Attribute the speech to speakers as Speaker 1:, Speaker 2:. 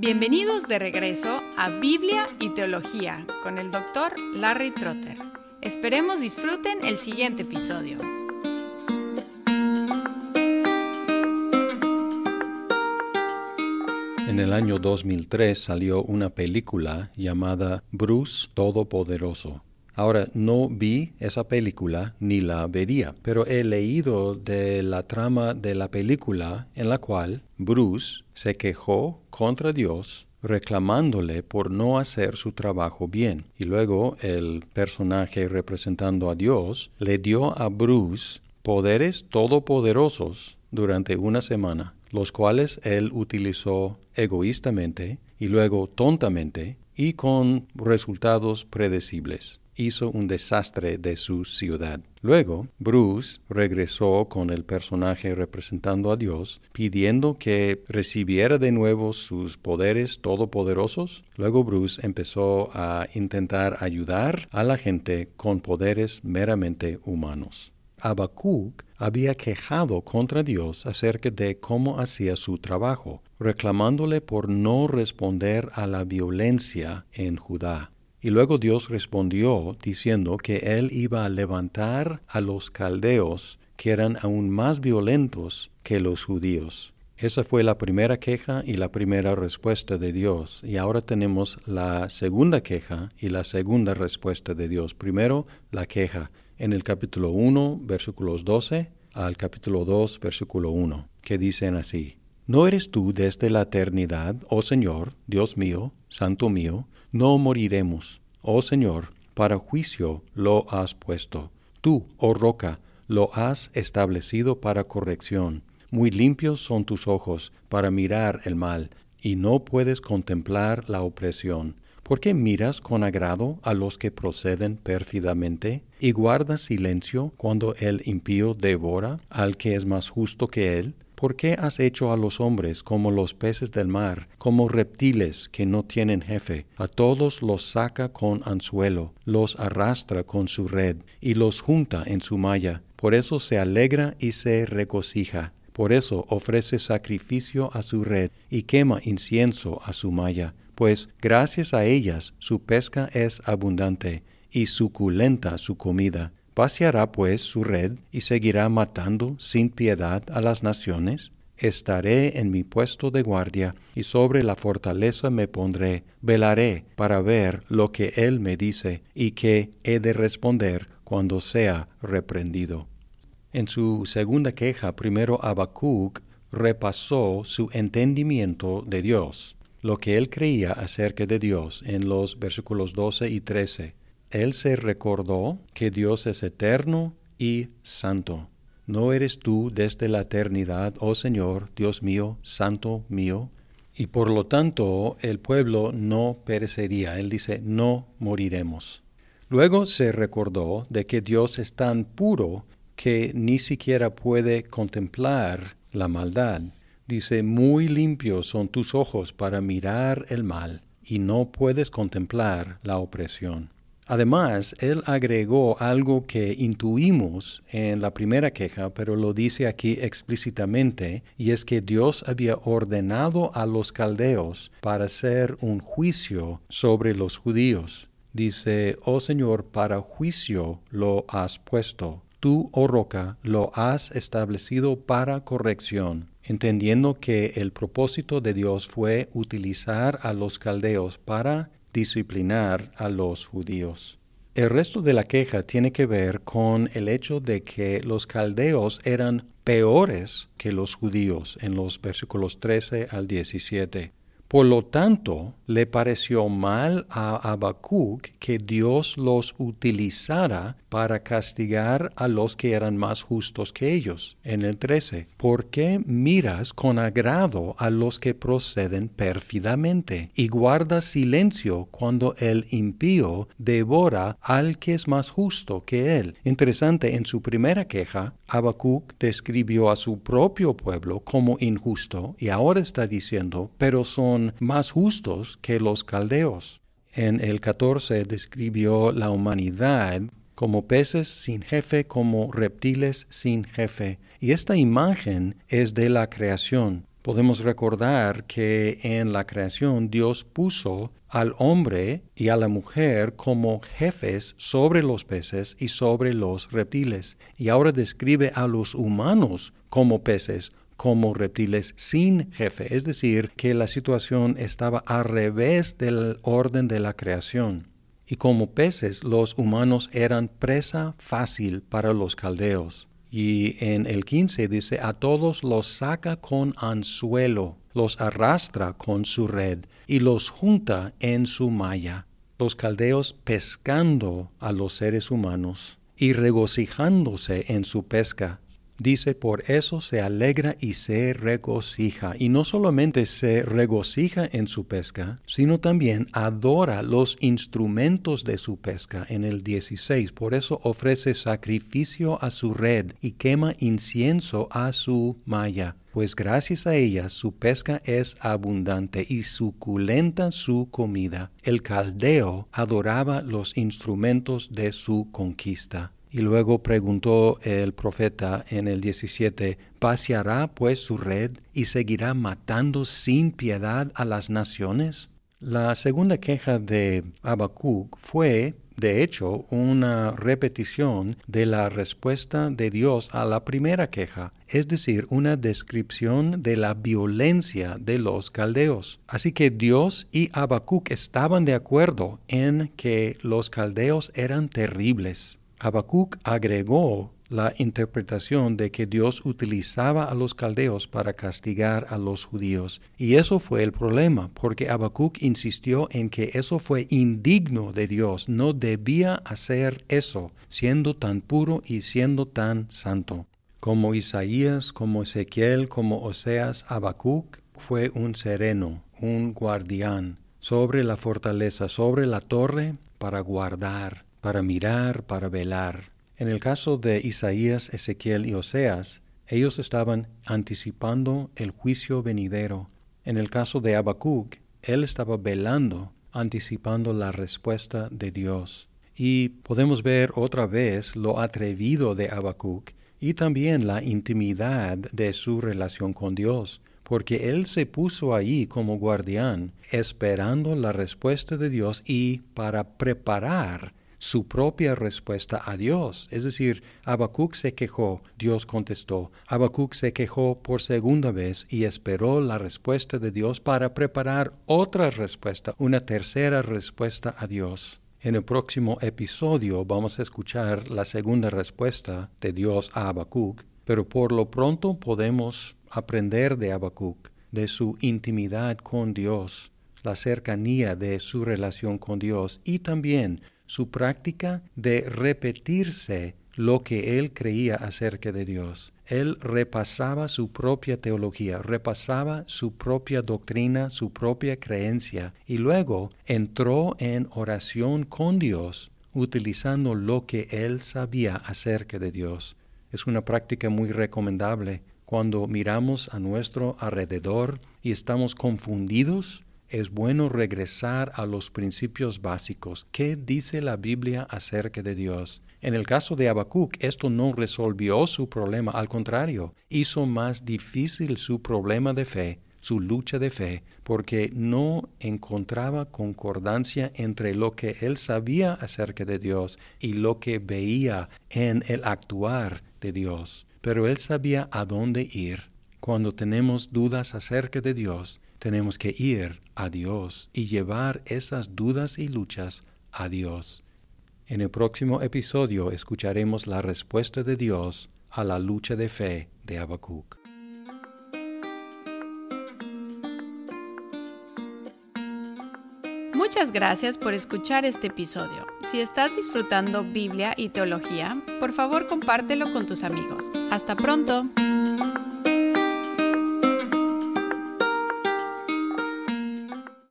Speaker 1: Bienvenidos de regreso a Biblia y Teología con el doctor Larry Trotter. Esperemos disfruten el siguiente episodio.
Speaker 2: En el año 2003 salió una película llamada Bruce Todopoderoso. Ahora, no vi esa película ni la vería, pero he leído de la trama de la película en la cual Bruce se quejó contra Dios reclamándole por no hacer su trabajo bien. Y luego el personaje representando a Dios le dio a Bruce poderes todopoderosos durante una semana, los cuales él utilizó egoístamente y luego tontamente y con resultados predecibles hizo un desastre de su ciudad. Luego, Bruce regresó con el personaje representando a Dios, pidiendo que recibiera de nuevo sus poderes todopoderosos. Luego Bruce empezó a intentar ayudar a la gente con poderes meramente humanos. Habacuc había quejado contra Dios acerca de cómo hacía su trabajo, reclamándole por no responder a la violencia en Judá. Y luego Dios respondió diciendo que él iba a levantar a los caldeos que eran aún más violentos que los judíos. Esa fue la primera queja y la primera respuesta de Dios. Y ahora tenemos la segunda queja y la segunda respuesta de Dios. Primero, la queja en el capítulo 1, versículos 12 al capítulo 2, versículo 1, que dicen así. ¿No eres tú desde la eternidad, oh Señor, Dios mío, Santo mío, no moriremos. Oh Señor, para juicio lo has puesto. Tú, oh roca, lo has establecido para corrección. Muy limpios son tus ojos para mirar el mal, y no puedes contemplar la opresión. ¿Por qué miras con agrado a los que proceden pérfidamente y guardas silencio cuando el impío devora al que es más justo que él? ¿Por qué has hecho a los hombres como los peces del mar, como reptiles que no tienen jefe? A todos los saca con anzuelo, los arrastra con su red, y los junta en su malla. Por eso se alegra y se regocija. Por eso ofrece sacrificio a su red y quema incienso a su malla, pues gracias a ellas su pesca es abundante y suculenta su comida. ¿Vaciará pues su red y seguirá matando sin piedad a las naciones? Estaré en mi puesto de guardia y sobre la fortaleza me pondré, velaré para ver lo que él me dice y que he de responder cuando sea reprendido. En su segunda queja, primero Habacuc repasó su entendimiento de Dios, lo que él creía acerca de Dios en los versículos 12 y 13 él se recordó que Dios es eterno y santo. ¿No eres tú desde la eternidad, oh Señor, Dios mío, santo mío? Y por lo tanto el pueblo no perecería. Él dice, no moriremos. Luego se recordó de que Dios es tan puro que ni siquiera puede contemplar la maldad. Dice, muy limpios son tus ojos para mirar el mal, y no puedes contemplar la opresión. Además, él agregó algo que intuimos en la primera queja, pero lo dice aquí explícitamente, y es que Dios había ordenado a los caldeos para hacer un juicio sobre los judíos. Dice, oh Señor, para juicio lo has puesto. Tú, oh roca, lo has establecido para corrección entendiendo que el propósito de Dios fue utilizar a los caldeos para disciplinar a los judíos. El resto de la queja tiene que ver con el hecho de que los caldeos eran peores que los judíos en los versículos 13 al 17. Por lo tanto, le pareció mal a Habacuc que Dios los utilizara para castigar a los que eran más justos que ellos. En el 13, ¿por qué miras con agrado a los que proceden pérfidamente y guardas silencio cuando el impío devora al que es más justo que él? Interesante, en su primera queja, Habacuc describió a su propio pueblo como injusto y ahora está diciendo, pero son más justos que los caldeos. En el 14 describió la humanidad como peces sin jefe, como reptiles sin jefe. Y esta imagen es de la creación. podemos recordar que en la creación Dios puso al hombre y a la mujer como jefes sobre los peces y sobre los reptiles, y ahora describe a los humanos como peces, como reptiles sin jefe, es decir, que la situación estaba al revés del orden de la creación. Y como peces, los humanos eran presa fácil para los caldeos. Y en el 15 dice, a todos los saca con anzuelo, los arrastra con su red y los junta en su malla. Los caldeos pescando a los seres humanos y regocijándose en su pesca Dice, por eso se alegra y se regocija. Y no solamente se regocija en su pesca, sino también adora los instrumentos de su pesca en el 16. Por eso ofrece sacrificio a su red y quema incienso a su malla. Pues gracias a ella su pesca es abundante y suculenta su comida. El caldeo adoraba los instrumentos de su conquista. Y luego preguntó el profeta en el 17, ¿paseará pues su red y seguirá matando sin piedad a las naciones? La segunda queja de Habacuc fue, de hecho, una repetición de la respuesta de Dios a la primera queja, es decir, una descripción de la violencia de los caldeos. Así que Dios y Habacuc estaban de acuerdo en que los caldeos eran terribles Habacuc agregó la interpretación de que Dios utilizaba a los caldeos para castigar a los judíos. Y eso fue el problema, porque Habacuc insistió en que eso fue indigno de Dios, no debía hacer eso, siendo tan puro y siendo tan santo. Como Isaías, como Ezequiel, como Oseas, Habacuc fue un sereno, un guardián, sobre la fortaleza, sobre la torre, para guardar para mirar, para velar. En el caso de Isaías, Ezequiel y Oseas, ellos estaban anticipando el juicio venidero. En el caso de Habacuc, él estaba velando, anticipando la respuesta de Dios. Y podemos ver otra vez lo atrevido de Habacuc y también la intimidad de su relación con Dios, porque él se puso ahí como guardián, esperando la respuesta de Dios y para preparar su propia respuesta a Dios. Es decir, Habacuc se quejó, Dios contestó. Habacuc se quejó por segunda vez y esperó la respuesta de Dios para preparar otra respuesta, una tercera respuesta a Dios. En el próximo episodio vamos a escuchar la segunda respuesta de Dios a Habacuc, pero por lo pronto podemos aprender de Habacuc, de su intimidad con Dios, la cercanía de su relación con Dios y también su práctica de repetirse lo que él creía acerca de Dios. Él repasaba su propia teología, repasaba su propia doctrina, su propia creencia, y luego entró en oración con Dios, utilizando lo que él sabía acerca de Dios. Es una práctica muy recomendable. Cuando miramos a nuestro alrededor y estamos confundidos, es bueno regresar a los principios básicos. ¿Qué dice la Biblia acerca de Dios? En el caso de Habacuc, esto no resolvió su problema, al contrario, hizo más difícil su problema de fe, su lucha de fe, porque no encontraba concordancia entre lo que él sabía acerca de Dios y lo que veía en el actuar de Dios. Pero él sabía a dónde ir. Cuando tenemos dudas acerca de Dios, tenemos que ir a Dios y llevar esas dudas y luchas a Dios. En el próximo episodio escucharemos la respuesta de Dios a la lucha de fe de Habacuc.
Speaker 1: Muchas gracias por escuchar este episodio. Si estás disfrutando Biblia y teología, por favor compártelo con tus amigos. Hasta pronto.